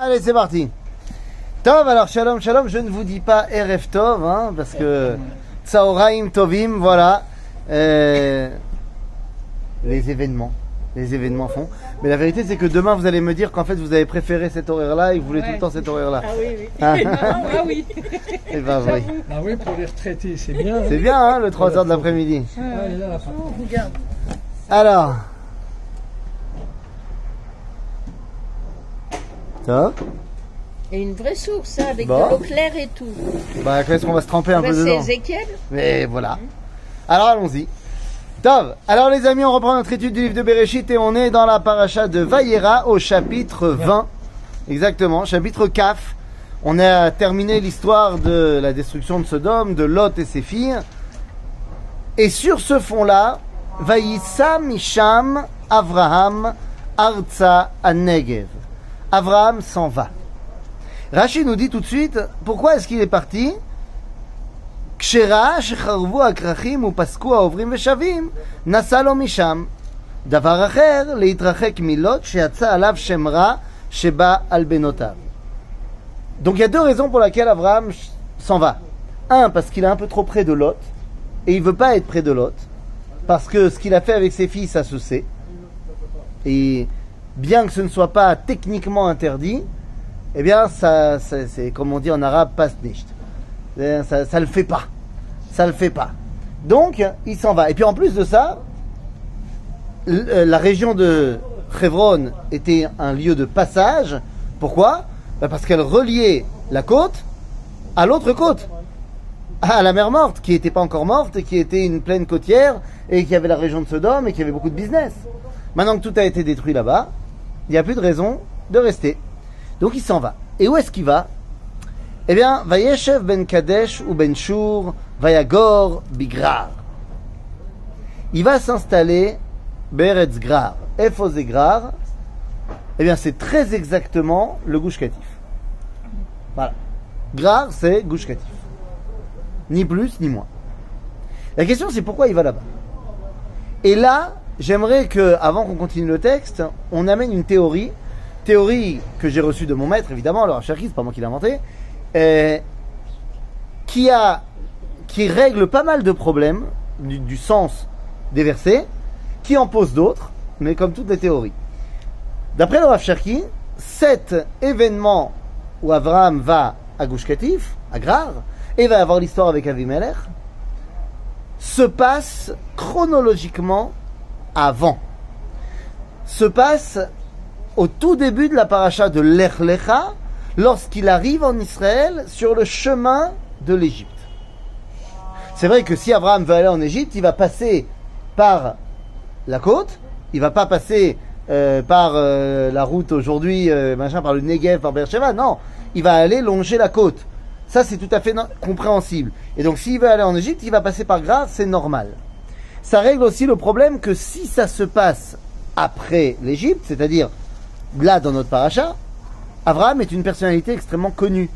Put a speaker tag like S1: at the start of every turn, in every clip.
S1: Allez, c'est parti. Tov, alors shalom, shalom, je ne vous dis pas RF Tov, hein, parce que Tsaoraim Tovim, voilà. Euh, les événements. Les événements font. Mais la vérité, c'est que demain, vous allez me dire qu'en fait, vous avez préféré cet horaire-là et que vous voulez tout le temps cet horaire-là.
S2: Ah oui, oui.
S1: Ah.
S2: ah oui.
S1: Eh ben, oui.
S3: Ah oui, pour les retraités, c'est bien.
S1: C'est bien, hein, le 3h de l'après-midi.
S3: Ah, elle est là, la fin.
S2: Regarde.
S1: Alors. Tov
S2: Et une vraie source, hein, avec
S1: Bon.
S2: de l'eau claire et tout.
S1: Bah, qu'est-ce qu'on va se tremper un
S2: Bah,
S1: peu
S2: c'est
S1: dedans
S2: Ézéchiel
S1: Mais voilà. Alors allons-y. Tov. Alors les amis, on reprend notre étude du livre de Bereshit et on est dans la paracha de Vayera au chapitre 20. Exactement, chapitre Kaf. On a terminé l'histoire de la destruction de Sodome, de Lot et ses filles. Et sur ce fond-là, Vayissa Misham Avraham Arza Negev. Abraham s'en va. Rachid nous dit tout de suite pourquoi est-ce qu'il est parti? Donc il y a deux raisons pour lesquelles Abraham s'en va. Un, parce qu'il est un peu trop près de Lot, et il veut pas être près de Lot, parce que ce qu'il a fait avec ses filles, ça se sait. Et bien que ce ne soit pas techniquement interdit, eh bien, ça, ça- c'est comme on dit en arabe, pas nicht. Euh, Ça, ça le fait pas. Ça le fait pas. Donc, il s'en va. Et puis en plus de ça, euh, la région de Hebron était un lieu de passage. Pourquoi? Bah, Parce qu'elle reliait la côte à l'autre côte. À la mer morte, qui n'était pas encore morte, qui était une plaine côtière, et qui avait la région de Sodome, et qui avait beaucoup de business. Maintenant que tout a été détruit là-bas, il n'y a plus de raison de rester. Donc il s'en va. Et où est-ce qu'il va? Eh bien, Vayeshev ben Kadesh ou ben Shur, Vayagor bigrar. Il va s'installer Beretz Grar. Grar, eh bien, c'est très exactement le Gush Katif. Voilà. Grar, c'est Gush Katif. Ni plus, ni moins. La question, c'est pourquoi il va là-bas? Et là, j'aimerais que, avant qu'on continue le texte, on amène une théorie. Théorie que j'ai reçue de mon maître, évidemment. Alors, Cherki, c'est pas moi qui l'ai inventé. Euh, qui règle pas mal de problèmes du, du sens des versets, qui en pose d'autres, mais comme toutes les théories. D'après le Rav Cherki, cet événement où Abraham va à Gush Katif, à Grar, et va avoir l'histoire avec Avimelech, se passe chronologiquement avant. Se passe au tout début de la paracha de Lech Lecha, lorsqu'il arrive en Israël sur le chemin de l'Égypte. C'est vrai que si Abraham veut aller en Égypte, il va passer par la côte, il va pas passer euh, par euh, la route aujourd'hui, euh, machin, par le Negev, par Beersheba, non, il va aller longer la côte. Ça, c'est tout à fait compréhensible. Et donc, s'il veut aller en Égypte, il va passer par Gras, c'est normal. Ça règle aussi le problème que si ça se passe après l'Égypte, c'est-à-dire là dans notre paracha, Abraham est une personnalité extrêmement connue.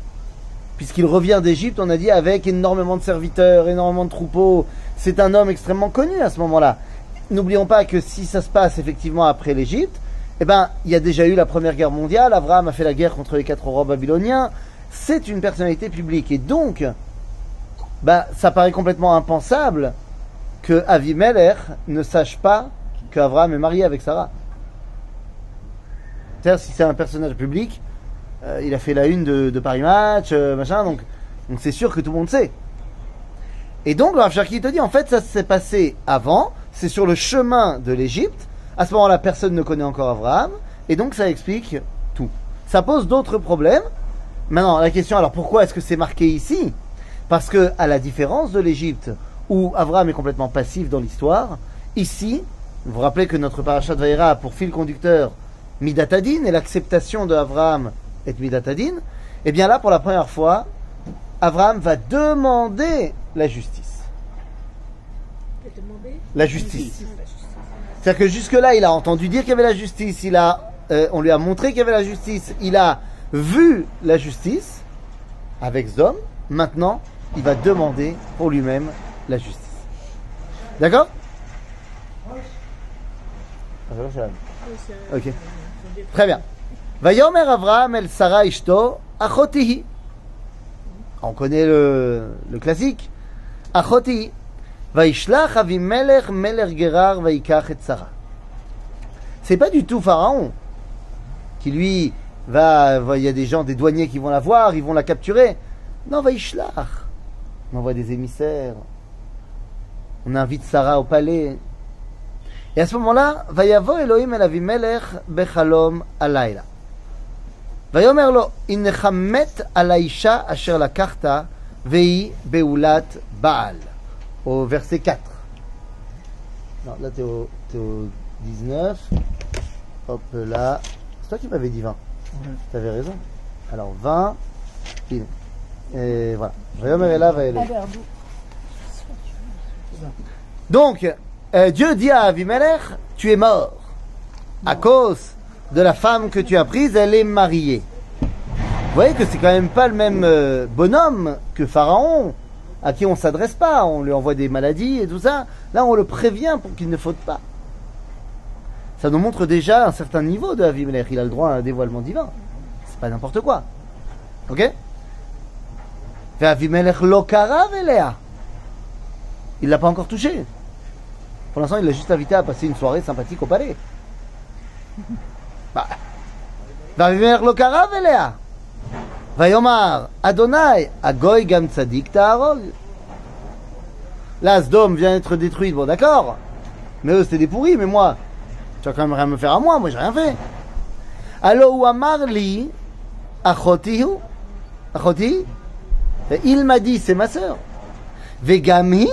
S1: Puisqu'il revient d'Égypte, on a dit, avec énormément de serviteurs, énormément de troupeaux. C'est un homme extrêmement connu à ce moment-là. N'oublions pas que si ça se passe effectivement après l'Égypte, eh ben, il y a déjà eu la première guerre mondiale. Abraham a fait la guerre contre les quatre rois babyloniens. C'est une personnalité publique. Et donc, bah, ça paraît complètement impensable que Avimelech ne sache pas qu'Abraham est marié avec Sarah. C'est-à-dire, si c'est un personnage public, euh, il a fait la une de, Paris Match, euh, machin, donc c'est sûr que tout le monde sait. Et donc, le Rav te dit, en fait, ça s'est passé avant, c'est sur le chemin de l'Égypte. À ce moment-là, personne ne connaît encore Abraham, et donc ça explique tout. Ça pose d'autres problèmes. Maintenant, la question, alors pourquoi est-ce que c'est marqué ici? Parce que, à la différence de l'Égypte, où Abraham est complètement passif dans l'histoire, ici, vous vous rappelez que notre parachat de Vaïra a pour fil conducteur Midatadin et l'acceptation de Abraham est Midatadin, et bien là, pour la première fois, Abraham va demander la justice. La justice. C'est-à-dire que jusque-là, il a entendu dire qu'il y avait la justice, il a, euh, on lui a montré qu'il y avait la justice, il a vu la justice avec Zom. Maintenant, il va demander pour lui-même la justice. D'accord? Ok. Très bien. Vayomer Avraham el Sarah ishto achotihi. On connaît le, le classique. Achotihi. Vaishlach Avimelech Melech Gerar Vaikach et Sarah. C'est pas du tout Pharaon qui lui va, va- il y a des gens, des douaniers qui vont la voir, ils vont la capturer. Non, Vaishlach. On envoie des émissaires On invite Sarah au palais. Et à ce moment-là, Vayavo Elohim el Avimelech bechalom alayla. ויאמר לו, הנך מת על האישה אשר לקחת, והיא בעולת בעל. Au verset 4. Non, là t'es au, t'es au 19. Hop là. C'est toi qui m'avais dit 20. T'avais raison. Alors 20. pile. Et voilà. ויאמר אליו האלוהים. donc, euh, Dieu dit à Avimelech, tu es mort. À cause de la femme que tu as prise, elle est mariée. Vous voyez que c'est quand même pas le même euh, bonhomme que Pharaon, à qui on s'adresse pas, on lui envoie des maladies et tout ça. Là, on le prévient pour qu'il ne faute pas. Ça nous montre déjà un certain niveau de Avimelech. Il a le droit à un dévoilement divin. C'est pas n'importe quoi. Ok? Avimelech lokara velea. Il l'a pas encore touché. Pour l'instant, il l'a juste invité à passer une soirée sympathique au palais. Bah. Vavimer lo karav elea. Vayomar, Adonai, Agoy gam tzadik ta'arog. Là, Sdom vient d'être détruite, bon d'accord. Mais eux, c'était des pourris, mais moi, tu vas quand même rien me faire à moi, moi j'ai rien fait. Alors, ou amar li, achotihu, achoti, et il m'a dit, c'est ma sœur. Vegamhi,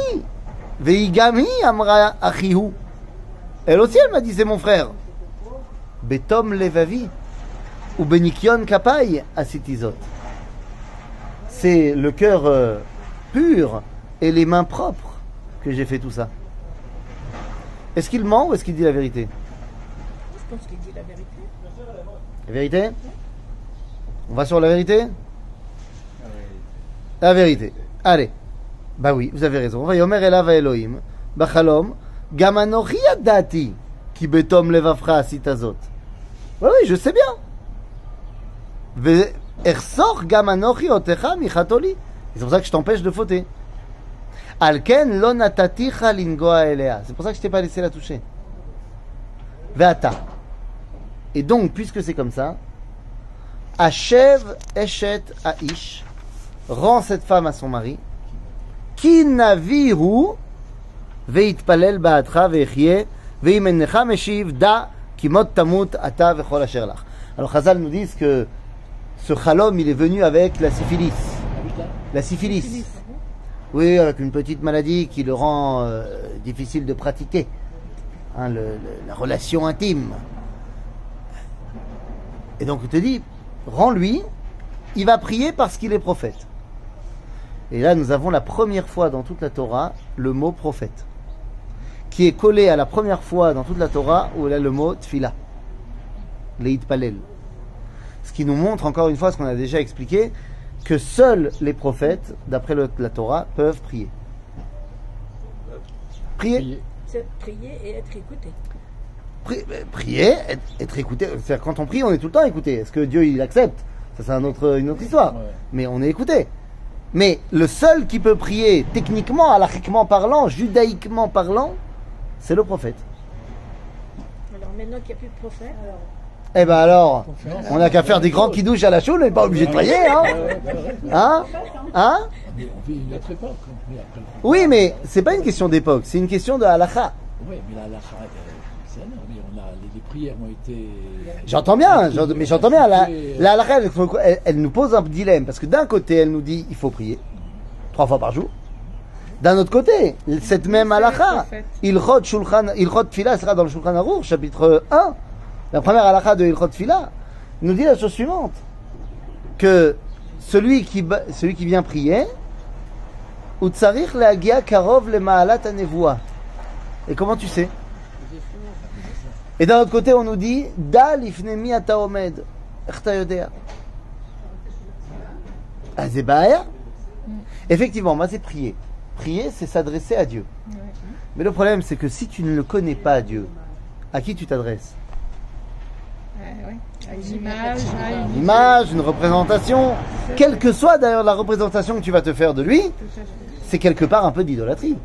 S1: veigamhi amra achihu. Elle aussi, elle m'a dit, c'est mon frère. Betom levavi ou benikion kapai asitizot. C'est le cœur euh, pur et les mains propres que j'ai fait tout ça. Est-ce qu'il ment ou est-ce qu'il dit la vérité?
S2: Je pense qu'il dit la vérité.
S1: La vérité? On va sur la vérité? La vérité. Allez. Bah oui, vous avez raison. Vayomer elav Elohim, bachalom, gamanochi adati, ki betom levafra asitazot. Oui, bah oui, je sais bien. Ersor gamanochi otecha michatoli. C'est pour ça que je t'empêche de fauter. Alken lo nataticha lingoa elea. C'est pour ça que je t'ai pas laissé la toucher. Veata. Et donc, puisque c'est comme ça, achève Eshet Aish, rend cette femme à son mari, alors Chazal nous disent que ce chalom, il est venu avec la syphilis. La syphilis. Oui, avec une petite maladie qui le rend euh, difficile de pratiquer. Hein, le- le- la relation intime. Et donc, il te dit, rends-lui, il va prier parce qu'il est prophète. Et là, nous avons la première fois dans toute la Torah le mot prophète, qui est collé à la première fois dans toute la Torah où il y a le mot tfila, leit palel. Ce qui nous montre encore une fois ce qu'on a déjà expliqué, que seuls les prophètes, d'après la Torah, peuvent prier. Prier.
S3: Prier.
S2: C'est prier et être écouté.
S1: Pri- prier, être, être écouté. C'est-à-dire quand on prie, on est tout le temps écouté. Est-ce que Dieu il accepte? Ça c'est un autre, une autre histoire.
S3: Ouais.
S1: Mais on est écouté. Mais le seul qui peut prier techniquement, halachiquement parlant, judaïquement parlant, c'est le prophète.
S2: Alors maintenant qu'il n'y a plus de prophète,
S1: Eh ben alors, on n'a qu'à faire des grands kidouches à la choule, on n'est pas obligé de prier, hein. Hein Hein Oui, mais c'est pas une question d'époque, c'est une question de halakha.
S3: Oui, mais la lacha, euh, c'est énorme. Mais on a, les, les prières ont été.
S1: J'entends bien, mais j'entends bien. La, la halakha, elle, elle- elle nous pose un dilemme parce que d'un côté, elle nous dit il faut prier trois fois par jour. D'un autre côté, cette même halakha, Ilchot Shulchan, Ilchot Tfila sera dans le Shulchan Aruch, chapitre 1. La première halakha de Ilchot Tfila nous dit la chose suivante que celui qui, celui qui vient prier, Utsarich leagia karov le ma'alat. Et comment tu sais? Et d'un autre côté, on nous dit Dal ifnemi ataomed. Ah, Effectivement, moi c'est prier. Prier, c'est s'adresser à Dieu. Mais le problème, c'est que si tu ne le connais pas, Dieu, à qui tu t'adresses?
S4: Une image,
S1: une représentation, quelle que soit d'ailleurs la représentation que tu vas te faire de lui, c'est quelque part un peu d'idolâtrie.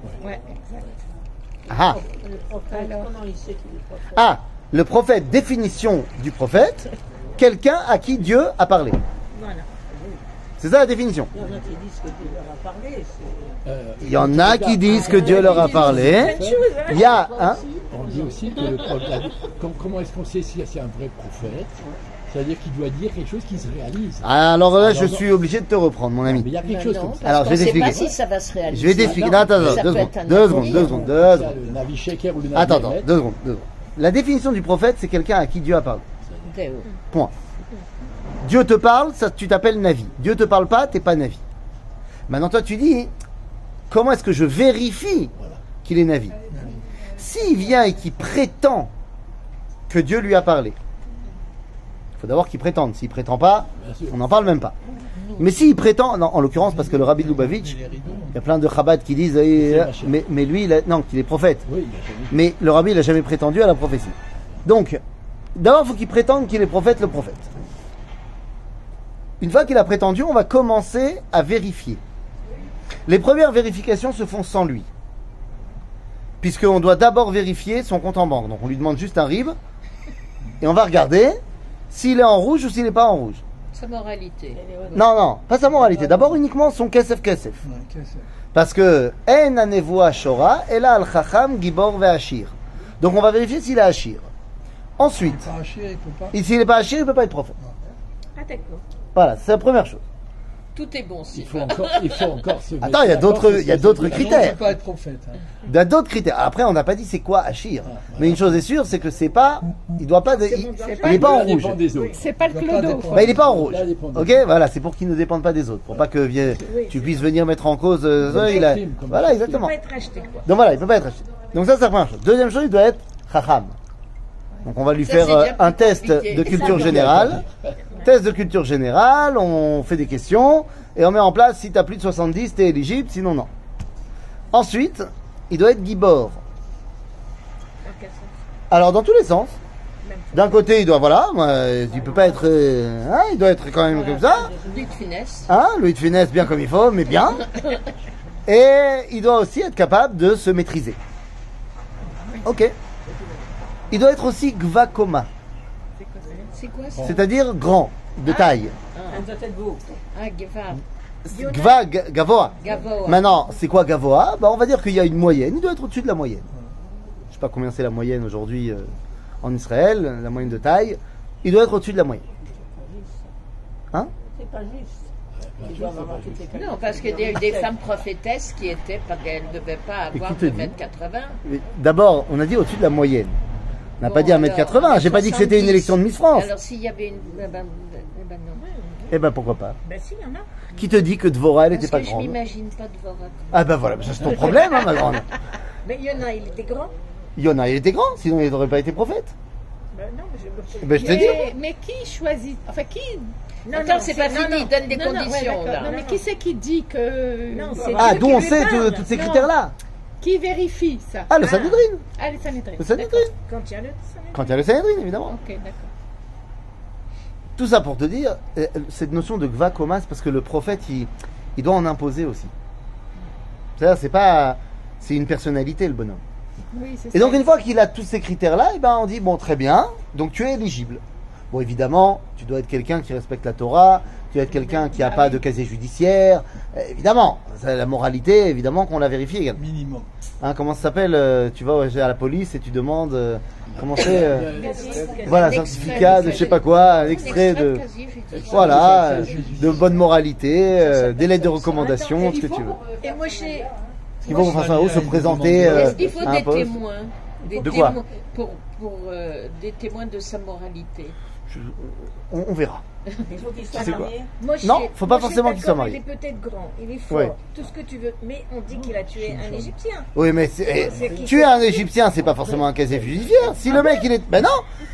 S1: Ah,
S2: Le prophète,
S4: Alors.
S2: comment il sait qu'il est prophète
S1: ah, le prophète, définition du prophète, quelqu'un à qui Dieu a parlé.
S2: Voilà.
S1: C'est ça la définition.
S2: Il y en a qui disent que Dieu leur a parlé.
S3: Euh,
S1: Il y en a qui disent que Dieu leur a parlé.
S2: Hein.
S1: Il y a, hein,
S3: On dit aussi que le pro- la- com- comment est-ce qu'on sait si c'est un vrai prophète? C'est-à-dire qu'il doit dire quelque chose qui se réalise.
S1: alors là, je suis obligé de te reprendre, mon
S3: Mais il
S1: ami.
S3: y a quelque chose
S5: non,
S3: comme ça.
S5: parce
S1: Alors, je vais
S5: sait pas
S1: t'expliquer.
S5: si ça va se réaliser.
S1: Je vais t'expliquer. Non, attends, deux secondes, deux secondes, deux secondes, deux secondes.
S3: le Navi Sheker ou le Navi
S1: Attends, attends, deux secondes, deux secondes. La définition du prophète, c'est quelqu'un à qui Dieu a parlé. Point. Dieu te parle, ça tu t'appelles Navi. Dieu te parle pas, t'es pas Navi. Maintenant toi tu dis, comment est-ce que je vérifie qu'il est Navi? S'il vient et qu'il prétend que Dieu lui a parlé, il faut d'abord qu'il prétende. S'il prétend pas, on n'en parle même pas. Mais s'il prétend, non, en l'occurrence parce que le rabbi de Lubavitch, il y a plein de Chabad qui disent, eh,
S3: machin.
S1: mais, mais lui, il a- non, qu'il est prophète. Mais le rabbi, il n'a jamais prétendu à la prophétie. Donc, d'abord, il faut qu'il prétende qu'il est prophète, le prophète. Une fois qu'il a prétendu, on va commencer à vérifier. Les premières vérifications se font sans lui. Puisqu'on doit d'abord vérifier son compte en banque. Donc, on lui demande juste un RIB. Et on va regarder s'il est en rouge ou s'il n'est pas en rouge.
S5: Sa moralité.
S1: Non, non, pas sa moralité. D'abord uniquement son kesef kesef. Parce que En anevoa shora, ela al chacham gibor ve'ashir. Donc on va vérifier s'il est ashir. Ensuite, et s'il n'est pas ashir, il ne peut pas être prophète.
S2: Ah, d'accord.
S1: Voilà, c'est la première chose.
S5: Tout est bon,
S3: Il faut encore, il faut encore se
S1: Attends, il y a d'autres- il y a d'autres
S6: Ah non,
S1: critères.
S6: Il peut pas être prophète. hein.
S1: Il y a d'autres critères. Après, on n'a pas dit c'est quoi ashir. Mais une chose est sûre, c'est que c'est pas, il doit pas, de- il, il n'est pas en
S3: Ça
S1: rouge.
S3: dépend des autres.
S4: C'est pas le
S6: pas
S4: clodo.
S1: Bah, il n'est pas en rouge. Ok, voilà, c'est pour qu'il ne dépende pas des autres, pour pas que vienne-
S2: Oui,
S1: tu puisses venir mettre en cause. euh, il a- voilà,
S3: Shofrim.
S2: Il ne
S1: exactement.
S2: peut pas être acheté, quoi.
S1: Donc voilà, il peut pas être acheté. Donc ça, c'est la première chose. Deuxième chose, il doit être chacham. Donc on va lui
S5: Ça,
S1: faire euh, un test
S5: compliqué.
S1: de culture générale. Test de culture générale, on fait des questions et on met en place si tu as plus de 70, tu es éligible, sinon non. Ensuite, il doit être gibor. Alors dans tous les sens. D'un côté, il doit voilà, moi, il peut pas être euh, hein, il doit être quand même comme ça.
S5: Luc Finesse.
S1: Hein, Louis de Funès bien comme il faut, mais bien. Et il doit aussi être capable de se maîtriser. Ok. Il doit être aussi gvakoma,
S5: C'est quoi ça
S1: c'est-à-dire grand, de taille.
S5: Ah, Gavard.
S1: Gva, ga- gavoa. Maintenant, c'est quoi gavoa? Bah, On va dire qu'il y a une moyenne. Il doit être au-dessus de la moyenne. Je sais pas combien c'est la moyenne aujourd'hui euh, en Israël, la moyenne de taille. Il doit être au-dessus de la moyenne. Hein?
S2: C'est pas juste. Qualités.
S5: Non, parce qu'il y a eu des femmes prophétesses qui étaient, parce qu'elles ne devaient pas avoir
S1: qui te
S5: 2
S1: dit
S5: mètres 80.
S1: Mais D'abord, on a dit au-dessus de la moyenne. On n'a
S5: Bon,
S1: pas dit
S5: alors,
S1: 1m80. J'ai pas dit que c'était une
S5: 70.
S1: élection de Miss France.
S5: Alors s'il y avait une... eh ben, eh ben non.
S1: Eh ben pourquoi pas
S2: Ben si, il y en a.
S1: Qui te dit que Dvorah, elle était
S5: Parce
S1: pas
S5: que je
S1: grande
S5: m'imagine pas de voir
S1: Ah ben voilà, ça c'est ton problème, hein, ma grande.
S2: Mais il y en a, il était grand.
S1: Yona, il était grand, sinon il n'aurait pas été prophète.
S2: Ben non, mais je
S1: ben je te dis.
S4: Mais, mais qui choisit Enfin, qui
S2: Non,
S5: Attends,
S2: non,
S5: c'est pas fini,
S2: non.
S5: donne des
S4: Non, non, ouais,
S5: conditions là.
S4: Non, mais qui c'est qui dit que.
S2: Non, c'est
S1: Ah, d'où on sait tous ces critères-là
S4: Qui vérifie ça
S1: Ah, le Sanhedrin
S4: Ah, les Sanhedrin.
S1: Le Sanhedrin
S2: Quand il y a le
S1: Quand il y a le Sanhedrin, évidemment.
S4: Ok, d'accord.
S1: Tout ça pour te dire, euh, cette notion de Gva Koma, c'est parce que le prophète, il, il doit en imposer aussi. C'est-à-dire, c'est pas. C'est une personnalité, le bonhomme.
S4: Oui, c'est
S1: Et
S4: ça.
S1: donc, une fois qu'il a tous ces critères-là, eh ben, on dit, bon, très bien, donc tu es éligible. Bon, évidemment, tu dois être quelqu'un qui respecte la Torah, tu dois être quelqu'un qui n'a pas de casier judiciaire. Euh, évidemment, c'est la moralité, évidemment qu'on la vérifie également.
S6: Minimum.
S1: Hein, comment ça s'appelle euh, Tu vas à la police et tu demandes euh, comment c'est euh, Voilà,
S5: Un
S1: certificat de je sais pas quoi, un extrait de
S5: casier judiciaire.
S1: voilà, de bonne moralité, euh, des lettres de recommandation, ce que tu veux.
S2: Et moi, chez.
S1: Il faut qu'on fasse un haut se présenter euh,
S5: Est-ce qu'il faut
S1: à un
S5: des
S1: poste.
S5: témoins? Des
S1: De quoi?
S5: témoins pour, pour euh, des témoins de sa moralité
S1: On, on verra.
S2: Il faut qu'il soit marié. Moi,
S1: Non,
S2: chez-
S1: faut pas
S2: moi,
S1: forcément qu'il soit marié.
S2: Il est peut-être grand, il est fort,
S1: Ouais.
S2: tout ce que tu veux. Mais on dit qu'il a tué un Égyptien.
S1: Oui, mais c'est-
S2: C'est qui
S1: tuer un Égyptien, c'est pas forcément un casier judiciaire. Si le mec il est, ben non,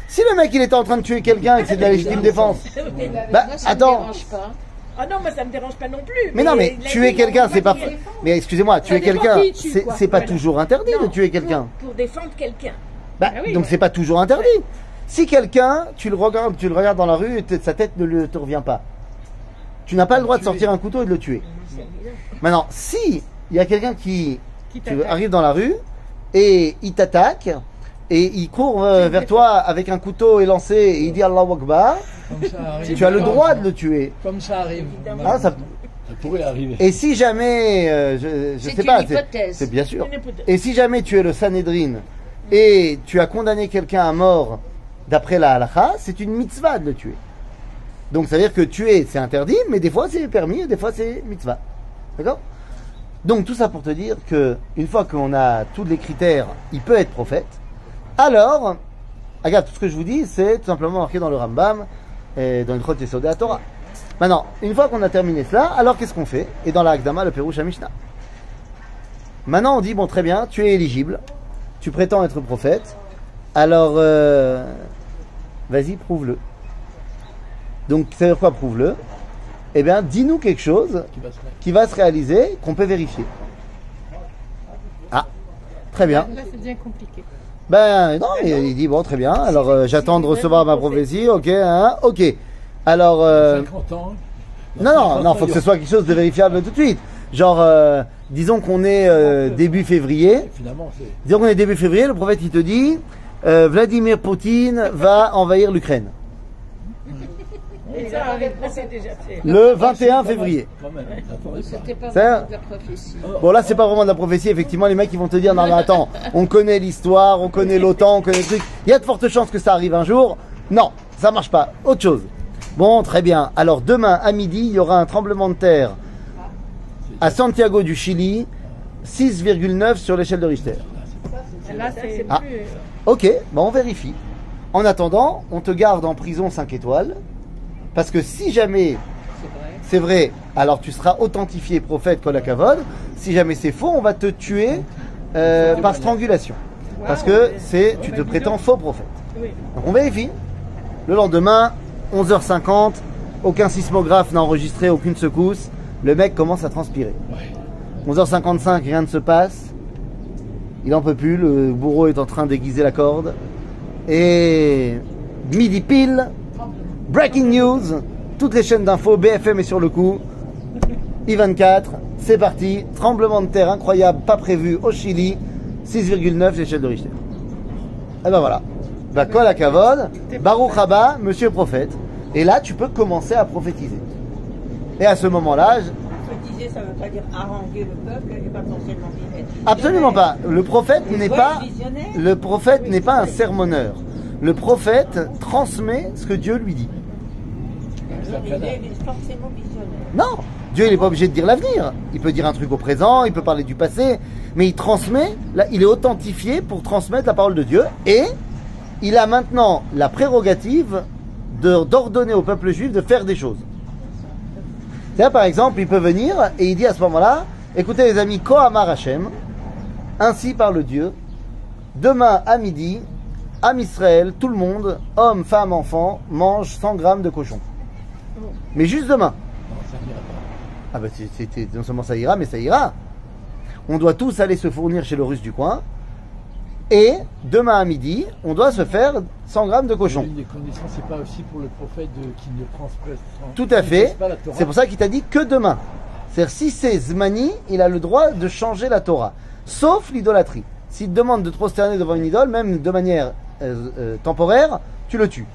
S1: si le mec il était en train de tuer quelqu'un et que c'est de la légitime défense, bah attends.
S5: me dérange pas.
S2: Ah non, moi ça me dérange pas non plus.
S1: Mais non, mais
S2: il
S1: tuer quelqu'un, c'est pas. Mais excusez-moi, tuer quelqu'un,
S4: qui tue,
S1: c'est pas
S4: Voilà.
S1: toujours interdit de tuer quelqu'un.
S2: Pour, pour défendre quelqu'un.
S1: Bah,
S4: Ah oui,
S1: donc
S4: ouais.
S1: c'est pas toujours interdit. Si quelqu'un, tu le regardes, tu le regardes dans la rue et sa tête ne te revient pas, tu n'as pas le droit de sortir un couteau et de le tuer. Maintenant, si il y a quelqu'un qui
S4: Qui
S1: tu
S4: t'attaque.
S1: arrives dans la rue et il t'attaque et il court euh, vers toi avec un couteau élancé et il dit Allahu Akbar,
S3: Comme ça arrive.
S1: tu as le droit de le tuer.
S3: Comme ça arrive.
S1: Ah, ça-
S3: Ça pourrait arriver.
S1: Et si jamais, euh, je, je
S5: C'est
S1: sais
S5: une
S1: pas, c'est- bien sûr. Et si jamais tu es le Sanhedrin et tu as condamné quelqu'un à mort d'après la halakha, c'est une mitzvah de le tuer. Donc ça veut dire que tuer c'est interdit, mais des fois c'est permis, et des fois c'est mitzvah. D'accord? Donc tout ça pour te dire que une fois qu'on a tous les critères, il peut être prophète. Alors, regarde, tout ce que je vous dis, c'est tout simplement marqué dans le Rambam et dans une Chot Yesodé à Torah. Maintenant, une fois qu'on a terminé cela, alors qu'est-ce qu'on fait? Et dans la le Pérouche à Mishnah. Maintenant, on dit, bon, très bien, tu es éligible, tu prétends être prophète, alors, euh, vas-y, prouve-le. Donc, ça veut dire quoi, prouve-le? Eh bien, dis-nous quelque chose
S3: Qui va se
S1: réaliser, qu'on peut vérifier. Ah, très bien.
S4: Là, c'est bien compliqué.
S1: Ben non, il, il dit bon très bien. Alors euh, j'attends de recevoir ma prophétie. Ok, hein, ok. Alors euh,
S3: 50 ans.
S1: non non non, faut que ce soit quelque chose de vérifiable tout de suite. Genre euh, disons qu'on est euh, début février.
S3: Finalement, c'est.
S1: Disons qu'on est début février. Le prophète il te dit euh, Vladimir Poutine va envahir l'Ukraine le 21 février.
S5: C'était pas
S1: Ça-
S5: vraiment de la prophétie.
S1: Bon là c'est pas vraiment de la prophétie. Effectivement les mecs ils vont te dire non mais attends, on connaît l'histoire, on connaît l'OTAN, on connaît le truc. Il y a de fortes chances que ça arrive un jour. Non, ça marche pas. Autre chose. Bon très bien. Alors demain à midi il y aura un tremblement de terre à Santiago du Chili, 6,9 sur l'échelle de Richter.
S4: Là, c'est
S1: Ah.
S4: plus.
S1: Ok, bon on vérifie. En attendant, on te garde en prison 5 étoiles. Parce que si jamais
S5: C'est vrai.
S1: alors tu seras authentifié prophète Kolakavod. Si jamais c'est faux, on va te tuer euh, par strangulation. Parce que c'est, tu te prétends faux prophète.
S2: Oui.
S1: Donc on vérifie. Le lendemain, 11h50, aucun sismographe n'a enregistré aucune secousse. Le mec commence à transpirer. 11h55, rien ne se passe. Il en peut plus, le bourreau est en train d'aiguiser la corde. Et midi pile, breaking news, toutes les chaînes d'infos, BFM est sur le coup. I24, c'est parti, tremblement de terre incroyable, pas prévu au Chili, 6,9 l'échelle de Richter. Et ben voilà. Bah, kol à kavod, Baruch haba, monsieur prophète. Et là, tu peux commencer à prophétiser. Et à ce moment-là,
S6: Prophétiser, ça ne veut pas dire haranguer le peuple et potentiellement être
S1: absolument pas. Le prophète n'est pas, le prophète n'est pas un sermonneur. Le prophète transmet ce que Dieu lui dit.
S6: Il est forcément visionnaire.
S1: Non, Dieu il n'est pas obligé de dire l'avenir. Il peut dire un truc au présent, il peut parler du passé, mais il transmet, là, il est authentifié pour transmettre la parole de Dieu et il a maintenant la prérogative d'ordonner au peuple juif de faire des choses. Par exemple, il peut venir et il dit à ce moment-là, écoutez les amis, Kohamar Hashem, ainsi parle Dieu, demain à midi, à Israël, tout le monde, hommes, femmes, enfants, mange 100 grammes de cochon. Mais juste demain. Ah bah non seulement ça ira, mais ça ira. On doit tous aller se fournir chez le russe du coin. Et demain à midi, on doit se faire 100 grammes de cochon.
S3: Conditions, c'est pas aussi pour le prophète de, qui ne
S1: Tout à fait. C'est pour ça qu'il t'a dit que demain. C'est-à-dire si c'est Zmani, il a le droit de changer la Torah. Sauf l'idolâtrie. S'il te demande de te prosterner devant une idole, même de manière euh, euh, temporaire, tu le tues.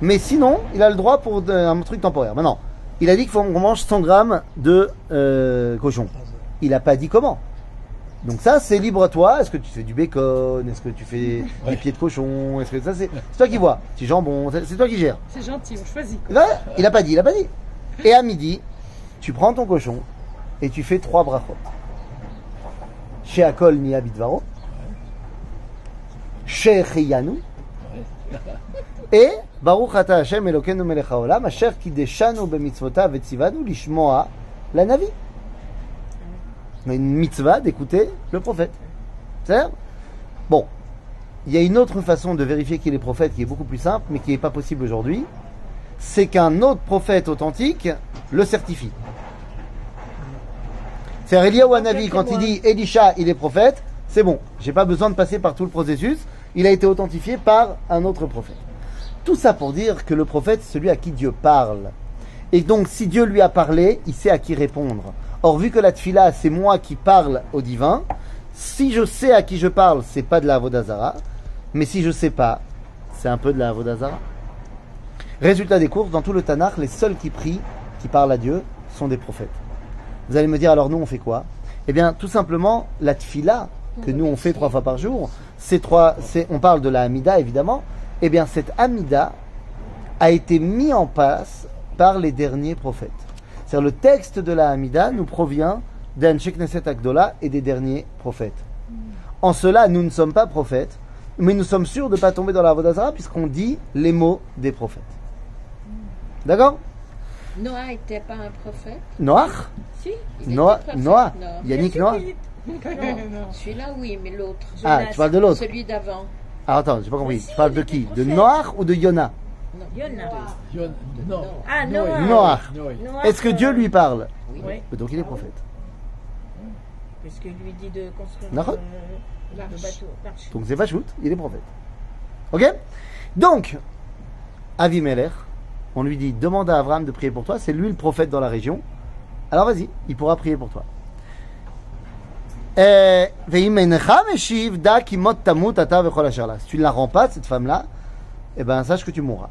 S1: Mais sinon, il a le droit pour de- un truc temporaire. Maintenant, il a dit qu'il faut qu'on mange 100 grammes de euh, cochon. Il n'a pas dit comment. Donc ça, c'est libre à toi. Est-ce que tu fais du bacon? Est-ce que tu fais des pieds de cochon? Est-ce que ça, c'est c'est toi qui vois. Petit jambon, c'est toi qui gères.
S4: C'est gentil, on choisit.
S1: Ouais, il a pas dit, il a pas dit. Et à midi, tu prends ton cochon et tu fais trois brachot. Chez Akol ni Abidvaro. Chez Chiyanu. Et Baruch ata Hashem Elokeinu melech haolam asher kideshanu b'mitzvotav vetzivanu lishmoa la navi. On a une mitzvah d'écouter le prophète. C'est Bon, il y a une autre façon de vérifier qu'il est prophète qui est beaucoup plus simple, mais qui n'est pas possible aujourd'hui. C'est qu'un autre prophète authentique le certifie. C'est Eliyahu Hanavi, quand il dit Elisha, il est prophète, c'est bon. J'ai pas besoin de passer par tout le processus. Il a été authentifié par un autre prophète. Tout ça pour dire que le prophète, c'est celui à qui Dieu parle. Et donc, si Dieu lui a parlé, il sait à qui répondre. Or, vu que la tfila, c'est moi qui parle au divin, si je sais à qui je parle, c'est pas de la Avodazara. Mais si je sais pas, c'est un peu de la Avodazara. Résultat des courses, dans tout le Tanakh, les seuls qui prient, qui parlent à Dieu, sont des prophètes. Vous allez me dire, alors nous, on fait quoi? Eh bien, tout simplement, la tfila, que nous, on fait trois fois par jour, c'est trois, c'est, on parle de la Hamida, évidemment. Eh bien, cette Hamida a été mis en place par les derniers prophètes. C'est-à-dire, le texte de la Hamida nous provient d'Anshek Knesset Agdola et des derniers prophètes. En cela, nous ne sommes pas prophètes, mais nous sommes sûrs de ne pas tomber dans la Vodazara puisqu'on dit les mots des prophètes. D'accord?
S5: Noah n'était pas un prophète?
S1: Noach
S5: Si. il
S1: Noah,
S5: était
S1: Noah,
S5: Noah.
S1: Yannick Noah?
S5: Non, celui-là, oui, mais l'autre.
S1: Ah, tu parles de l'autre
S5: Celui d'avant.
S1: Ah, attends, j'ai pas compris. Tu parles de qui? De Noach ou de
S6: ah, Noah.
S1: Est-ce que Dieu lui parle
S6: Oui.
S1: Donc il est prophète.
S6: Puisque lui dit de construire euh, le, bateau.
S1: Donc Zévachout, il est prophète. Ok Donc, Avimelech, on lui dit demande à Abraham de prier pour toi, c'est lui le prophète dans la région. Alors vas-y, il pourra prier pour toi. Si tu ne la rends pas, cette femme-là, eh ben, sache que tu mourras.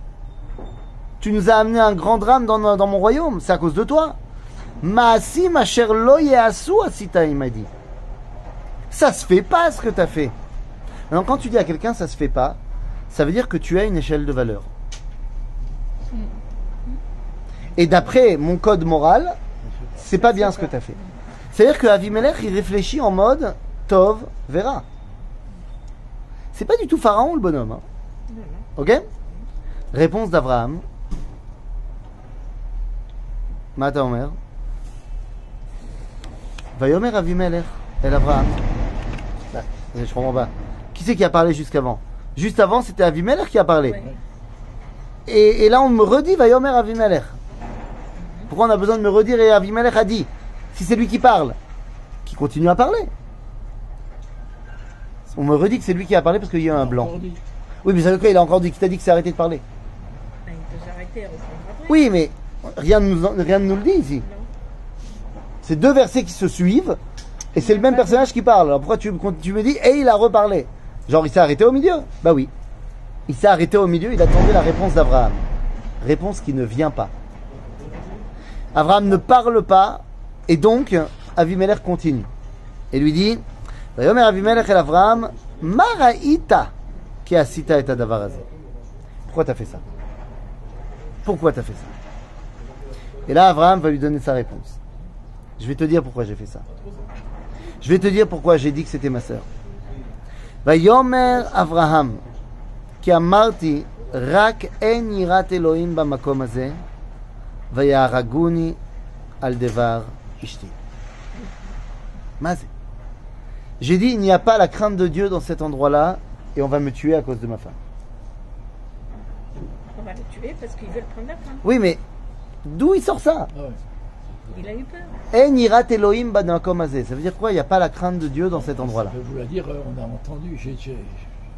S1: Tu nous as amené un grand drame dans, mon royaume, c'est à cause de toi. Maasim asher lo yeasu asita, il m'a dit. Ça se fait pas ce que tu as fait. Alors quand tu dis à quelqu'un ça se fait pas, ça veut dire que tu as une échelle de valeur. Et d'après mon code moral, c'est pas bien ce que tu as fait. C'est-à-dire que Avimelech, il réfléchit en mode Tov verra. C'est pas du tout Pharaon le bonhomme. hein. Ok? Réponse d'Abraham. Mata Omer. Vayomer Avimelech, El Abraham. Je comprends pas. Qui c'est qui a parlé jusqu'avant? Juste avant, c'était Avimelech qui a parlé. Et, et là, on me redit Vayomer Avimelech. Pourquoi on a besoin de me redire et Avimelech a dit Si c'est lui qui parle, qui continue à parler. On me redit que c'est lui qui a parlé parce qu'il y a un blanc. Oui, mais ça veut quoi? Il a encore dit qui t'a dit que c'est arrêté de parler.
S6: Ah, il peut s'arrêter.
S1: Oui, mais Rien, ne nous le dit ici. C'est deux versets qui se suivent, et c'est le même personnage qui parle. Alors pourquoi tu, me dis, et il a reparlé? Genre, il s'est arrêté au milieu? Bah oui. Il s'est arrêté au milieu, il attendait la réponse d'Abraham. Réponse qui ne vient pas. Abraham ne parle pas, et donc, Avimelech continue. Et lui dit, Avimelech et Abraham, Maraïta, qui asita et Pourquoi t'as fait ça? Pourquoi t'as fait ça? Et là, Abraham va lui donner sa réponse. Je vais te dire pourquoi j'ai fait ça. Je vais te dire pourquoi j'ai dit que c'était ma sœur. Abraham, qui amarti, rak en Elohim bamakom hazeh, vayaharaguni al devar ishti. J'ai dit, il n'y a pas la crainte de Dieu dans cet endroit-là, et on va me tuer à cause de ma femme.
S6: On va le tuer parce qu'ils veulent prendre la femme.
S1: Oui, mais d'où il sort ça
S3: Ah.
S6: Il a eu peur.
S1: En irat Elohim. Ça veut dire quoi? Il n'y a pas la crainte de Dieu dans cet endroit-là.
S3: Je vais vous la dire, euh, on a entendu. j'ai- j'ai-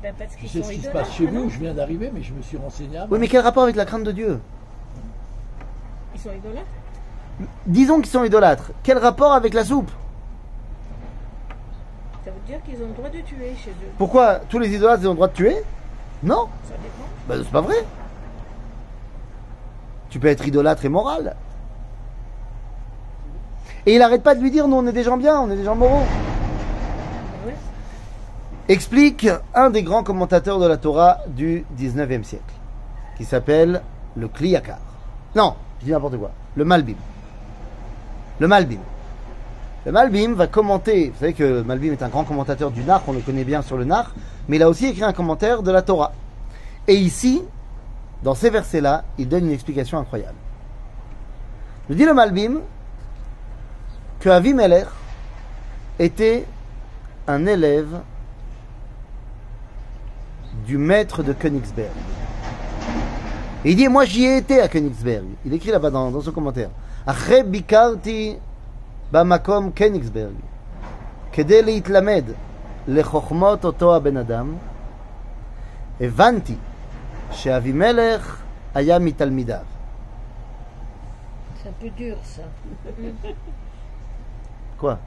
S6: Ben, parce
S3: Je sais
S6: sont
S3: ce qui se passe chez
S6: non
S3: vous, je viens d'arriver, mais je me suis renseigné avant.
S1: Oui, mais quel rapport avec la crainte de Dieu?
S6: Ils sont idolâtres?
S1: Disons qu'ils sont idolâtres. Quel rapport avec la soupe?
S6: Ça veut dire qu'ils ont le droit de tuer chez eux.
S1: Pourquoi? Tous les idolâtres ils ont le droit de tuer? Non?
S6: Ça dépend.
S1: Ben, c'est pas vrai. Tu peux être idolâtre et moral. Et il arrête pas de lui dire nous on est des gens bien, on est des gens moraux. Explique un des grands commentateurs de la Torah du 19e siècle, qui s'appelle le Kliyakar. Non, je dis n'importe quoi. Le Malbim. Le Malbim. Le Malbim va commenter, vous savez que Malbim est un grand commentateur du Nar, on le connaît bien sur le Nar, mais il a aussi écrit un commentaire de la Torah. Et ici, dans ces versets-là, il donne une explication incroyable. Nous dit le Malbim que Avimelech était un élève du maître de Königsberg. Et il dit, moi j'y ai été à Königsberg. Il écrit là-bas dans, dans son commentaire. אחרי ביקרתי במקום קניגסברג כדי להתלמד לחוכמות אותו הבן אדם, הבנתי chez Avimelech Aya Mitalmidav.
S5: C'est un peu dur ça.
S1: Quoi?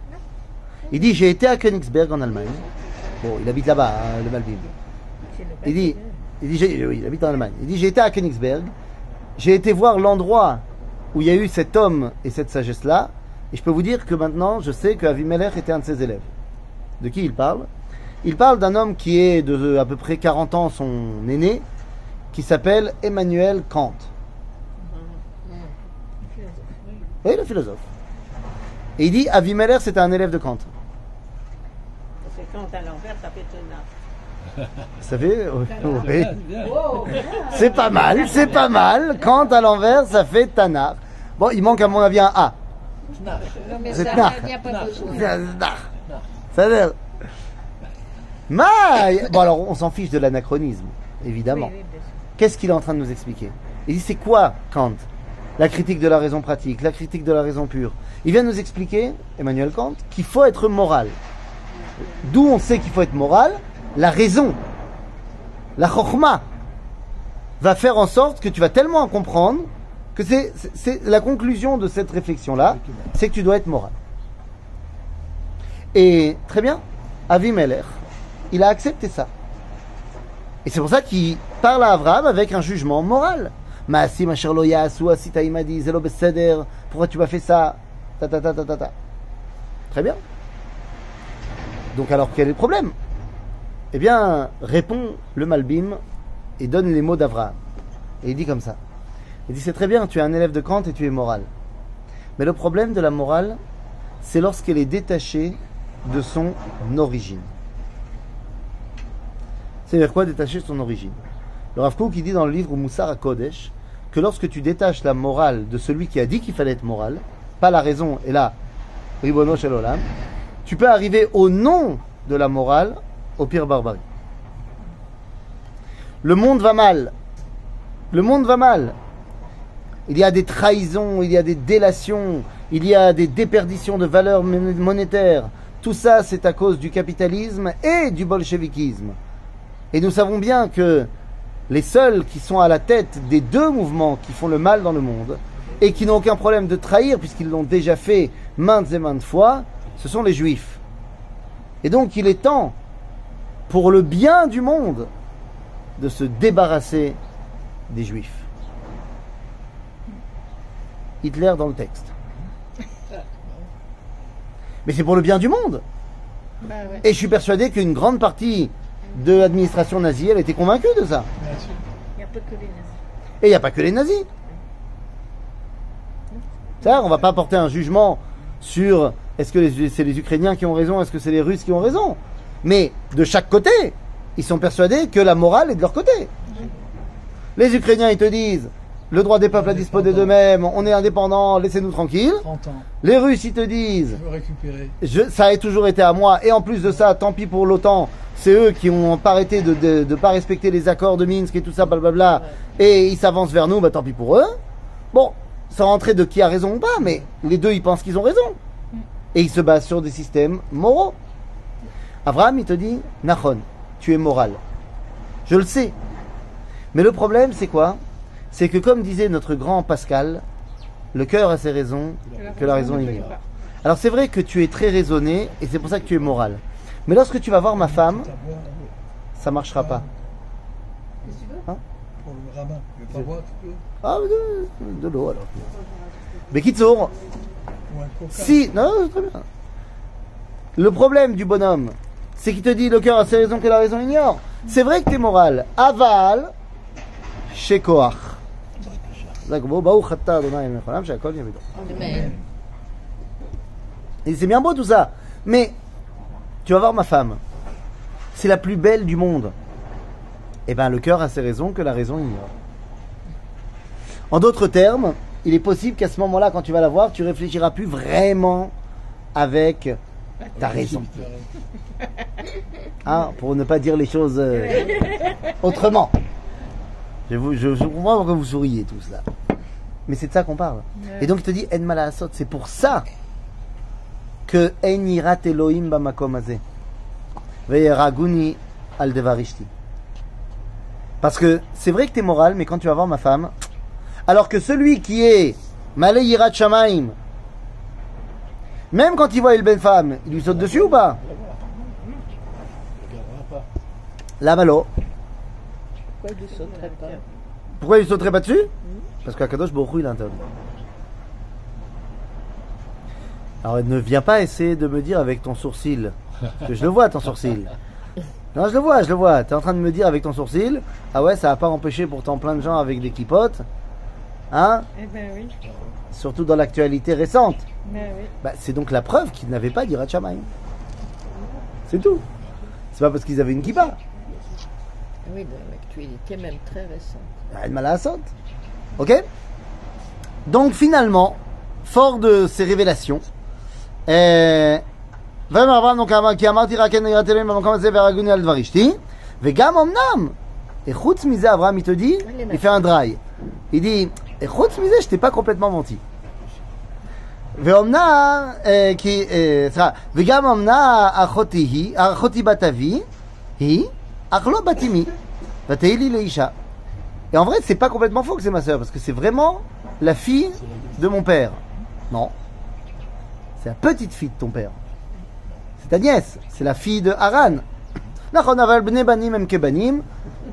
S1: Il dit J'ai été à Königsberg en Allemagne. Bon, il habite là-bas, hein, le Malvin. Il dit, il dit oui, il habite en Allemagne. Il dit J'ai été à Königsberg, j'ai été voir l'endroit où il y a eu cet homme et cette sagesse-là, et je peux vous dire que maintenant, je sais que Avimelech était un de ses élèves. De qui il parle? Il parle d'un homme qui est de à peu près 40 ans son aîné, qui s'appelle Emmanuel Kant. Oui, le philosophe. Et il dit Avimelech, c'était un élève de Kant.
S6: Parce que quand à l'envers, ça fait tenant.
S1: Ça fait oui. C'est pas mal, c'est pas mal. Kant à l'envers, ça fait Tanar. Bon, il manque à mon avis un A.
S5: Non, mais
S1: C'est. Tanar. Ça veut Bon, alors on s'en fiche de l'anachronisme, évidemment. Qu'est-ce qu'il est en train de nous expliquer? Il dit c'est quoi Kant? La critique de la raison pratique, la critique de la raison pure. Il vient nous expliquer, Emmanuel Kant, qu'il faut être moral. D'où on sait qu'il faut être moral? La raison, la chokhmah, va faire en sorte que tu vas tellement en comprendre que c'est la conclusion de cette réflexion-là, c'est que tu dois être moral. Et très bien, Avimelech, il a accepté ça. Et c'est pour ça qu'il parle à Abraham avec un jugement moral. Maasim asher lo ya'asu asita imadi, zelo beseder, pourquoi tu m'as fait ça? Ta, ta, ta, ta, ta. Très bien. Donc alors quel est le problème? Eh bien, répond le Malbim et donne les mots d'Abraham. Et il dit comme ça. Il dit c'est très bien, tu es un élève de Kant et tu es moral. Mais le problème de la morale, c'est lorsqu'elle est détachée de son origine. C'est-à-dire quoi détacher son origine? Le Rav Kook, dit dans le livre Moussar Kodesh que lorsque tu détaches la morale de celui qui a dit qu'il fallait être moral, pas la raison et là, Ribono Shel Olam, tu peux arriver au nom de la morale au pire barbarie. Le monde va mal. Le monde va mal. Il y a des trahisons, il y a des délations, il y a des déperditions de valeurs mon- monétaires. Tout ça, c'est à cause du capitalisme et du bolchevikisme. Et nous savons bien que les seuls qui sont à la tête des deux mouvements qui font le mal dans le monde et qui n'ont aucun problème de trahir puisqu'ils l'ont déjà fait maintes et maintes fois, ce sont les juifs. Et donc il est temps, pour le bien du monde, de se débarrasser des juifs. Hitler dans le texte. Mais c'est pour le bien du monde.
S4: Bah ouais.
S1: Et je suis persuadé qu'une grande partie de l'administration nazie, elle était convaincue de ça.
S4: Il n'y a pas que les nazis.
S1: Et il n'y a pas que les nazis. Ça, on va pas porter un jugement sur est-ce que les- c'est les Ukrainiens qui ont raison, est-ce que c'est les Russes qui ont raison. Mais de chaque côté, ils sont persuadés que la morale est de leur côté. Les Ukrainiens, ils te disent le droit des peuples à disposer d'eux-mêmes, on est indépendants, laissez-nous tranquilles.
S3: 30 ans,
S1: Les Russes, ils te disent
S3: je veux récupérer.
S1: je- ça a toujours été à moi. Et en plus de ça, tant pis pour l'OTAN. C'est eux qui ont pas arrêté de ne de, de pas respecter les accords de Minsk et tout ça, blablabla. Et ils s'avancent vers nous, bah tant pis pour eux. Bon, sans rentrer de qui a raison ou pas, mais les deux, ils pensent qu'ils ont raison. Et ils se basent sur des systèmes moraux. Abraham, il te dit, Nachon, tu es moral. Je le sais. Mais le problème, c'est quoi? C'est que comme disait notre grand Pascal, le cœur a ses raisons que la raison ignore. Alors c'est vrai que tu es très raisonné et c'est pour ça que tu es moral. Mais lorsque tu vas voir ma femme, ça marchera pas.
S3: pour le rabbin. Tu veux pas boire tu veux?
S1: Ah, de, de l'eau alors. Mais
S3: coca
S1: si, non, très bien. Le problème du bonhomme, c'est qu'il te dit le cœur a ses raisons que la raison ignore. C'est vrai que tu es moral. Aval, chez Koach. C'est bien beau tout ça. Mais, tu vas voir ma femme. C'est la plus belle du monde. Eh bien, le cœur a ses raisons que la raison ignore. En d'autres termes, il est possible qu'à ce moment-là, quand tu vas la voir, tu réfléchiras plus vraiment avec ta raison. Ah, pour ne pas dire les choses euh, autrement. Je, vous, je, je comprends pourquoi vous souriez tous là. Mais c'est de ça qu'on parle. Et donc il te dit En. C'est pour ça que En yirat Elohim bamakom. Ve'yeraguni al devarishti. Parce que c'est vrai que tu es moral, mais quand tu vas voir ma femme, alors que celui qui est Malé yirat shamaim, même quand il voit une belle femme, il lui saute dessus ou pas? La malo.
S5: Pourquoi il ne sauterait pas
S1: Pourquoi il sauterait pas dessus Parce qu'Akadosh Hu, il interdit. Alors ne viens pas essayer de me dire avec ton sourcil, parce que je le vois ton sourcil. Non, je le vois, je le vois. Tu es en train de me dire avec ton sourcil, ah ouais, ça va pas empêcher pourtant plein de gens avec des clipotes. Hein
S4: Eh ben oui.
S1: Surtout dans l'actualité récente.
S4: Ben oui.
S1: Bah, c'est donc la preuve qu'ils n'avaient pas d'Irat. C'est tout. C'est pas parce qu'ils avaient une kippa.
S5: Oui, dans l'actualité même très récente.
S1: Elle m'a la saute. Ok Donc finalement, fort de ces révélations, euh, ויאמר אברהם נוקמה, כי אמרתי רק אין יראת אלוהים במקום הזה והרגוני על דבר אשתי, וגם אמנם, et חוץ מזה, אברהם, il te dit, il fait un dry. Il dit, et חוץ מזה, je t'ai pas complètement menti. ואומנה, אה, כי, אה, סליחה, וגם אמנה אחותי היא, אחותי בת אבי, היא, אך לא בת אמי, ותהי לי לאישה. Et en vrai, c'est pas complètement faux que c'est ma sœur, parce que c'est vraiment la fille de mon père. Non. C'est la petite fille de ton père. C'est ta nièce. C'est la fille de Haran. Nachon aval bnei banim em kebanim.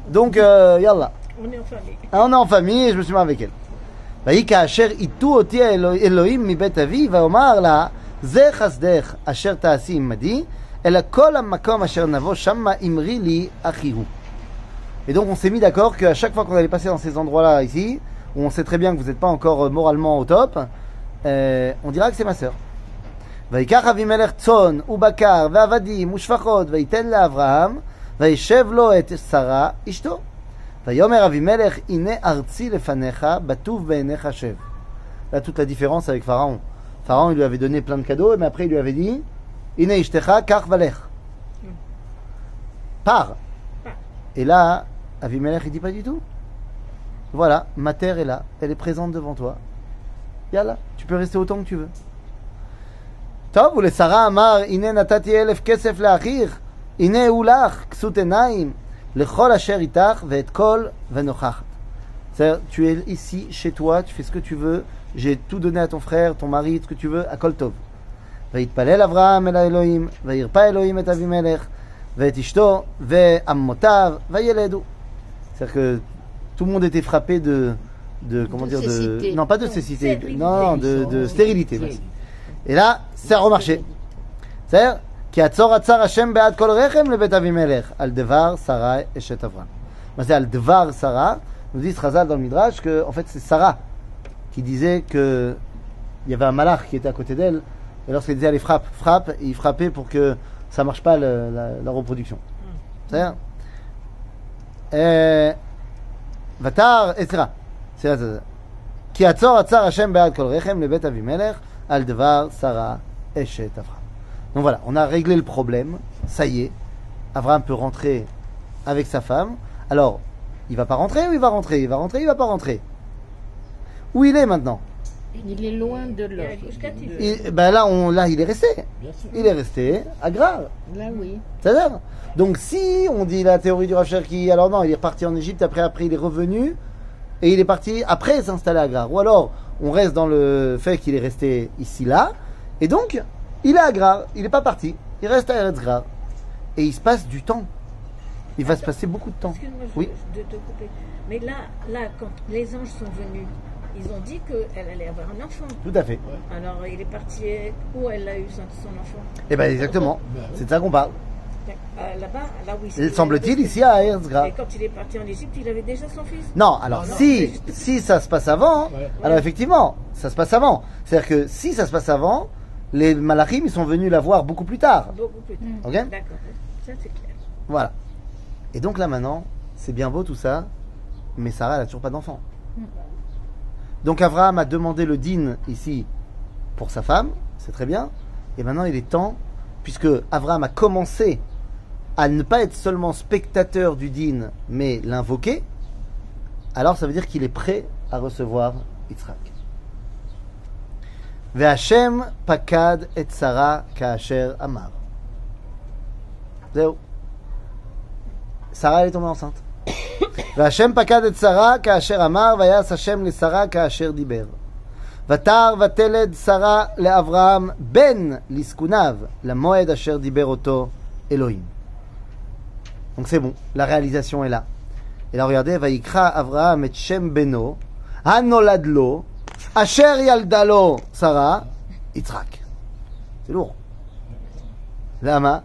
S1: Donc, euh, yallah.
S4: On est en famille.
S1: Ah, On est en famille et je me suis marié avec elle. ויהי כאשר איתו אותי האלוה- אלוהים מבית אבי, ואומר לה, זה חסדך אשר תעשי עמדי, אלא כל המקום אשר נבוא שמה אמרי לי אחי הוא. Et donc on s'est mis d'accord qu'à chaque fois qu'on allait passer dans ces endroits-là ici, où on sait très bien que vous n'êtes pas encore euh, moralement au top, euh, on dira que c'est ma sœur. ויקח אבימלך צאן ובקר ועבדים ושפחות ויתן לאברהם וישב לו את שרה אשתו. ויאמר אבימלך הנה ארצי לפניך בטוב בעיניך שב. Là toute la différence avec Pharaon. Pharaon il lui avait donné plein de cadeaux mais après il lui avait dit הנה אשתך קח ולך. Pars. Et là Avimelech il dit pas du tout. Voilà, ma terre est là, elle est présente devant toi. Yalla, tu peux rester autant que tu veux. טוב, ולשרה אמר, הנה נתתי אלף כסף לאחיך, הנה הוא לך, כסות עיניים, לכל אשר איתך, ואת כל ונוכחת. C'est-à-dire, tu es ici, chez toi, tu fais ce que tu veux, j'ai tout donné à ton frère, ton mari, ce que tu veux, à kol tov. ויתפלל אברהם אל האלוהים, וירפא אלוהים את אבימלך, ואת אשתו, ואמותיו, וילדו. C'est-à-dire que tout le monde était frappé de, de comment
S5: De
S1: dire, de,
S5: cécité.
S1: non pas de
S4: Non,
S1: cécité,
S4: stérilité.
S1: non, de, de stérilité. merci.
S3: Stérilité.
S1: Et là, ça a remarché. C'est-à-dire, כי עצור עצר השם בעד כל רחם לבית אבימלך, על דבר שרה אשת אברהם. מה זה על דבר שרה Nous dit Chazal dans le Midrash que, en fait, c'est Sarah qui disait que il y avait un malach qui était à côté d'elle, et lorsqu'il disait allez frappe, frappe, il frappait pour que ça ne marche pas la, reproduction. C'est-à-dire et, Vatar, etc. C'est ça. Eh, Qui. Donc voilà, on a réglé le problème. Ça y est, Avraham peut rentrer avec sa femme. Alors, il va pas rentrer ou il va rentrer? Il va rentrer, il va pas rentrer? Où il est maintenant?
S5: Il est loin de.
S4: Il-
S1: Ben là, on, là, il est resté.
S3: Bien sûr.
S1: Il est resté à Grar.
S5: Là, oui.
S1: C'est-à-dire Donc si on dit la théorie du Rav Cherki, alors non, il est reparti en Égypte, après, après il est revenu, et il est parti après s'installer à Grar. Ou alors, on reste dans le fait qu'il est resté ici, là, et donc, il est à Grar, il n'est pas parti, il reste à Eretz Grar. Et il se passe du temps. Il va se passer beaucoup de temps.
S4: Excuse-moi je-
S1: Oui.
S4: de te couper. Mais là, là, quand les anges sont venus, ils ont dit qu'elle allait avoir un enfant.
S1: Tout à fait.
S4: Alors, il est parti où elle a eu son, son enfant?
S1: Et bien exactement, c'est de ça qu'on parle.
S4: Euh, Là-bas, là où il
S1: Il semble-t-il ici à Eretz Grar.
S4: Et quand il est parti en Égypte, il avait déjà son fils?
S1: Non, alors
S4: Non, non,
S1: si, si ça se passe avant,
S3: Ouais.
S1: alors effectivement, ça se passe avant. C'est-à-dire que si ça se passe avant, les malachim, ils sont venus la voir beaucoup plus tard.
S4: Beaucoup plus tard.
S1: Ok?
S4: D'accord, ça c'est clair.
S1: Voilà. Et donc là maintenant, c'est bien beau tout ça, mais Sarah, elle a toujours pas d'enfant. Donc Abraham a demandé le din ici pour sa femme, c'est très bien. Et maintenant il est temps, puisque Abraham a commencé à ne pas être seulement spectateur du din, mais l'invoquer, alors ça veut dire qu'il est prêt à recevoir Yitzhak. Ve'Hachem pakad et Sarah amar. Sarah elle est tombée enceinte. והשם פקד את שרה כאשר אמר, ויעש השם לשרה כאשר דיבר. ותר ותלד שרה לאברהם בן לזקוניו, למועד אשר דיבר אותו אלוהים. Donc c'est bon, la réalisation est là. Et là regardez, ויקרא אברהם את שם בנו, הנולד לו, אשר ילדה לו שרה, יצחק. C'est lourd. למה?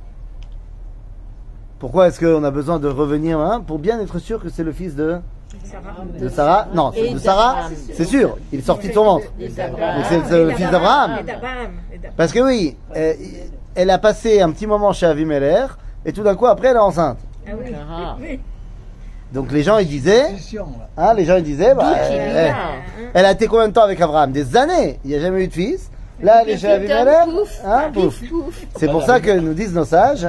S1: pourquoi est-ce qu'on a besoin de revenir hein, pour bien être sûr que c'est le fils de,
S4: Sarah.
S1: de Sarah Non,
S5: Et
S1: de Sarah, c'est sûr, il est sorti de son ventre. Donc c'est c'est le fils d'Abraham. Parce que oui, euh, elle a passé un petit moment chez Avimelech et tout d'un coup après elle est enceinte.
S4: Ah oui.
S5: Ah.
S1: Donc les gens ils disaient, hein, les gens ils disaient, bah, elle, elle-
S5: vient.
S1: elle a été combien de temps avec Abraham? Des années. Il n'y a jamais eu de fils. Là, les hein, pouf. C'est pour ça que nous disent nos sages.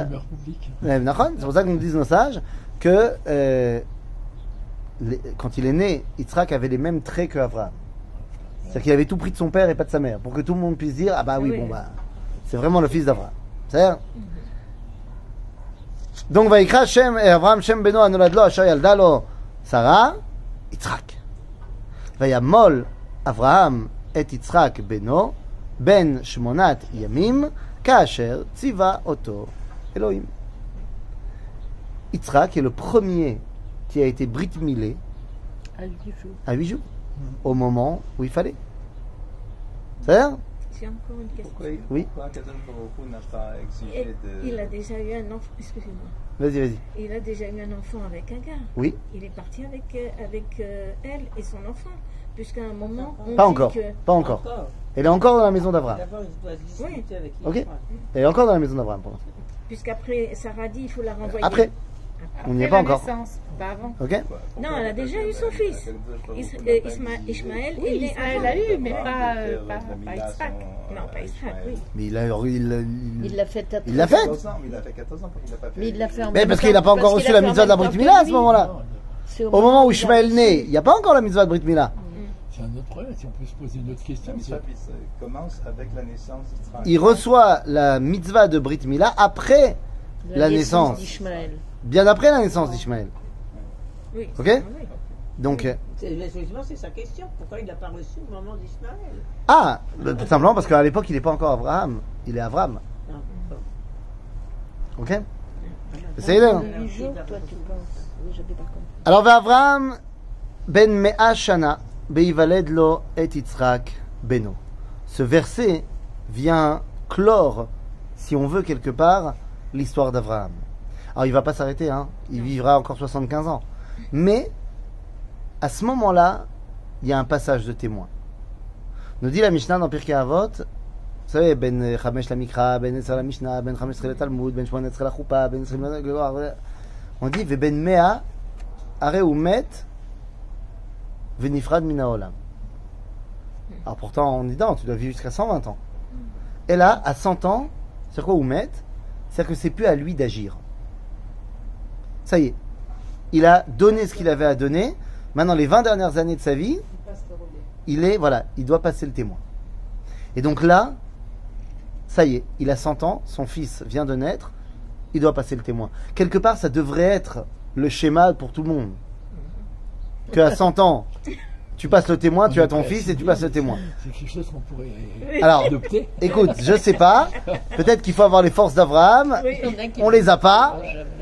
S1: C'est pour ça que nous disent nos sages que euh, quand il est né, Yitzhak avait les mêmes traits que Avraham. C'est-à-dire qu'il avait tout pris de son père et pas de sa mère, pour que tout le monde puisse dire ah bah oui, bon bah c'est vraiment le fils d'Avraham. C'est-à-dire. Donc Vaikra Shem euh, et Avraham Shem Beno Anoladlo Asher Yaldalo Sarah Yitzhak. Vayamol Avraham et Yitzhak Beno בן שמונת ימים כאשר ציווה אותו אלוהים. Yitzhak est le premier qui a été brit milé
S5: À huit jours.
S1: à 8 jours, au moment où il fallait. C'est-à-dire
S4: J'ai encore une question.
S7: Pourquoi,
S1: Oui.
S7: pourquoi Kadosh Baruch Hu n'a pas
S4: Et
S7: exigé de...
S4: il a déjà eu un enfant. Excusez-moi.
S1: Vas-y, vas-y.
S4: Il a déjà eu un enfant avec un gars.
S1: Oui,
S4: Il est parti avec, euh, avec euh, elle et son enfant. Puisqu'à un moment, on
S1: pas
S4: dit
S1: encore.
S4: que.
S1: Pas encore. Elle est encore dans la maison d'Abraham.
S6: D'abord, il doit se discuter avec
S1: Ok. Elle est encore dans la maison d'Abraham pour l'instant.
S4: Puisqu'après, Sarah dit il faut la renvoyer.
S1: Après, on n'y est pas
S2: la
S1: encore.
S2: naissance, pas avant.
S1: Ok
S4: Non, elle a déjà eu son fils. Euh, Isma- Ishmaël est
S2: Oui,
S4: né
S2: Ismaël
S4: avant.
S2: a eu, mais pas, euh, pas, pas Isaac.
S4: Non, pas Isaac, oui.
S1: Mais il a. Il, il-
S5: Il l'a fait
S1: il l'a fait
S7: 14 ans, mais il a fait 14 ans, il l'a pas fait
S5: Mais il l'a fait en
S1: Mais parce qu'il n'a pas encore reçu la mitzvah de la Brit Mila à ce moment-là. Au moment où
S5: il
S1: Ishmael naît, il n'y a pas encore la mitzvah de Brit Mila.
S3: C'est un autre problème, si on peut se poser une autre question.
S7: La commence avec la naissance d'Israël.
S1: Il reçoit la mitzvah de Brit Mila après la, naissance. Bien après la naissance d'Ishmaël.
S4: Oui.
S1: Ok
S4: oui.
S1: Donc. Euh,
S6: c'est sa question. Pourquoi il n'a pas reçu le moment d'Ismaël
S1: Ah, tout simplement parce qu'à l'époque, il n'est pas encore Abraham. Il est Avram.
S6: Ah,
S1: ok ah, C'est là. Alors, Avram ben Me'ashana beivaled et Yitzhak beno. Ce verset vient clore, si on veut quelque part, l'histoire d'Abraham. Alors, il va pas s'arrêter, hein. Il vivra encore 75 ans. Mais, à ce moment-là, il y a un passage de témoin. Nous dit la Mishnah dans Pirkei Avot, vous savez, ben Chamesh la Mikra, ben Esra la Mishnah, ben Chamesh le Talmud, ben Shmonet la Choupa, ben Esra la On dit, ben Mea, are ou met, venifrad mina olam. Alors pourtant, on est dans, tu dois vivre jusqu'à 120 ans. Et là, à 100 ans, c'est quoi ou met C'est-à-dire que c'est plus à lui d'agir. Ça y est. Il a donné ce qu'il avait à donner. Maintenant, les 20 dernières années de sa vie, il est, voilà, il doit passer le témoin. Et donc là, ça y est, il a 100 ans, son fils vient de naître, il doit passer le témoin. Quelque part, ça devrait être le schéma pour tout le monde. Que à 100 ans, tu passes le témoin, tu as ton fils et tu passes le témoin.
S3: c'est quelque chose qu'on pourrait
S1: Alors,
S3: adopter.
S1: écoute, je sais pas, peut-être qu'il faut avoir les forces d'Abraham, on les a pas,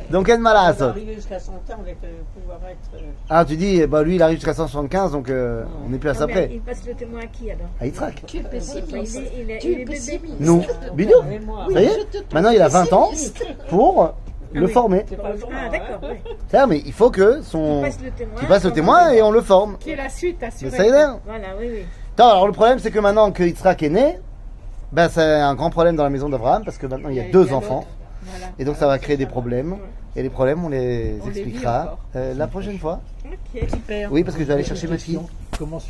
S1: donc ça.
S6: arriver jusqu'à 100 ans euh, pouvoir être. euh,
S1: Ah, tu dis, bah lui il arrive jusqu'à 175, donc euh, on n'est plus à ça près.
S4: Il passe le témoin à qui alors
S1: À Yitzhak.
S5: Tu es pessimiste.
S4: Il est, il est,
S5: Tu es pessimiste.
S1: Nous, bidou. Ça y est, maintenant il a 20 ans pour le
S4: oui.
S1: former.
S6: C'est pas le moment,
S4: Ah, d'accord.
S1: C'est-à-dire, mais il faut que
S4: Il
S1: son.
S4: passe le témoin.
S1: passe le témoin et on le forme.
S2: Qui est la suite assurée.
S1: ça
S4: Voilà, oui, oui.
S1: Attends, alors le problème c'est que maintenant que Yitzhak est né, ben c'est un grand problème dans la maison d'Abraham parce que maintenant il y a
S2: Il y a-
S1: deux
S2: il y a
S1: enfants.
S2: Voilà.
S1: Et donc ça va créer des problèmes. Et les problèmes on les
S2: On
S1: expliquera euh, la prochaine fois.
S4: Ok.
S5: Super.
S1: Oui, parce que je vais aller chercher ma fille.
S3: Comment se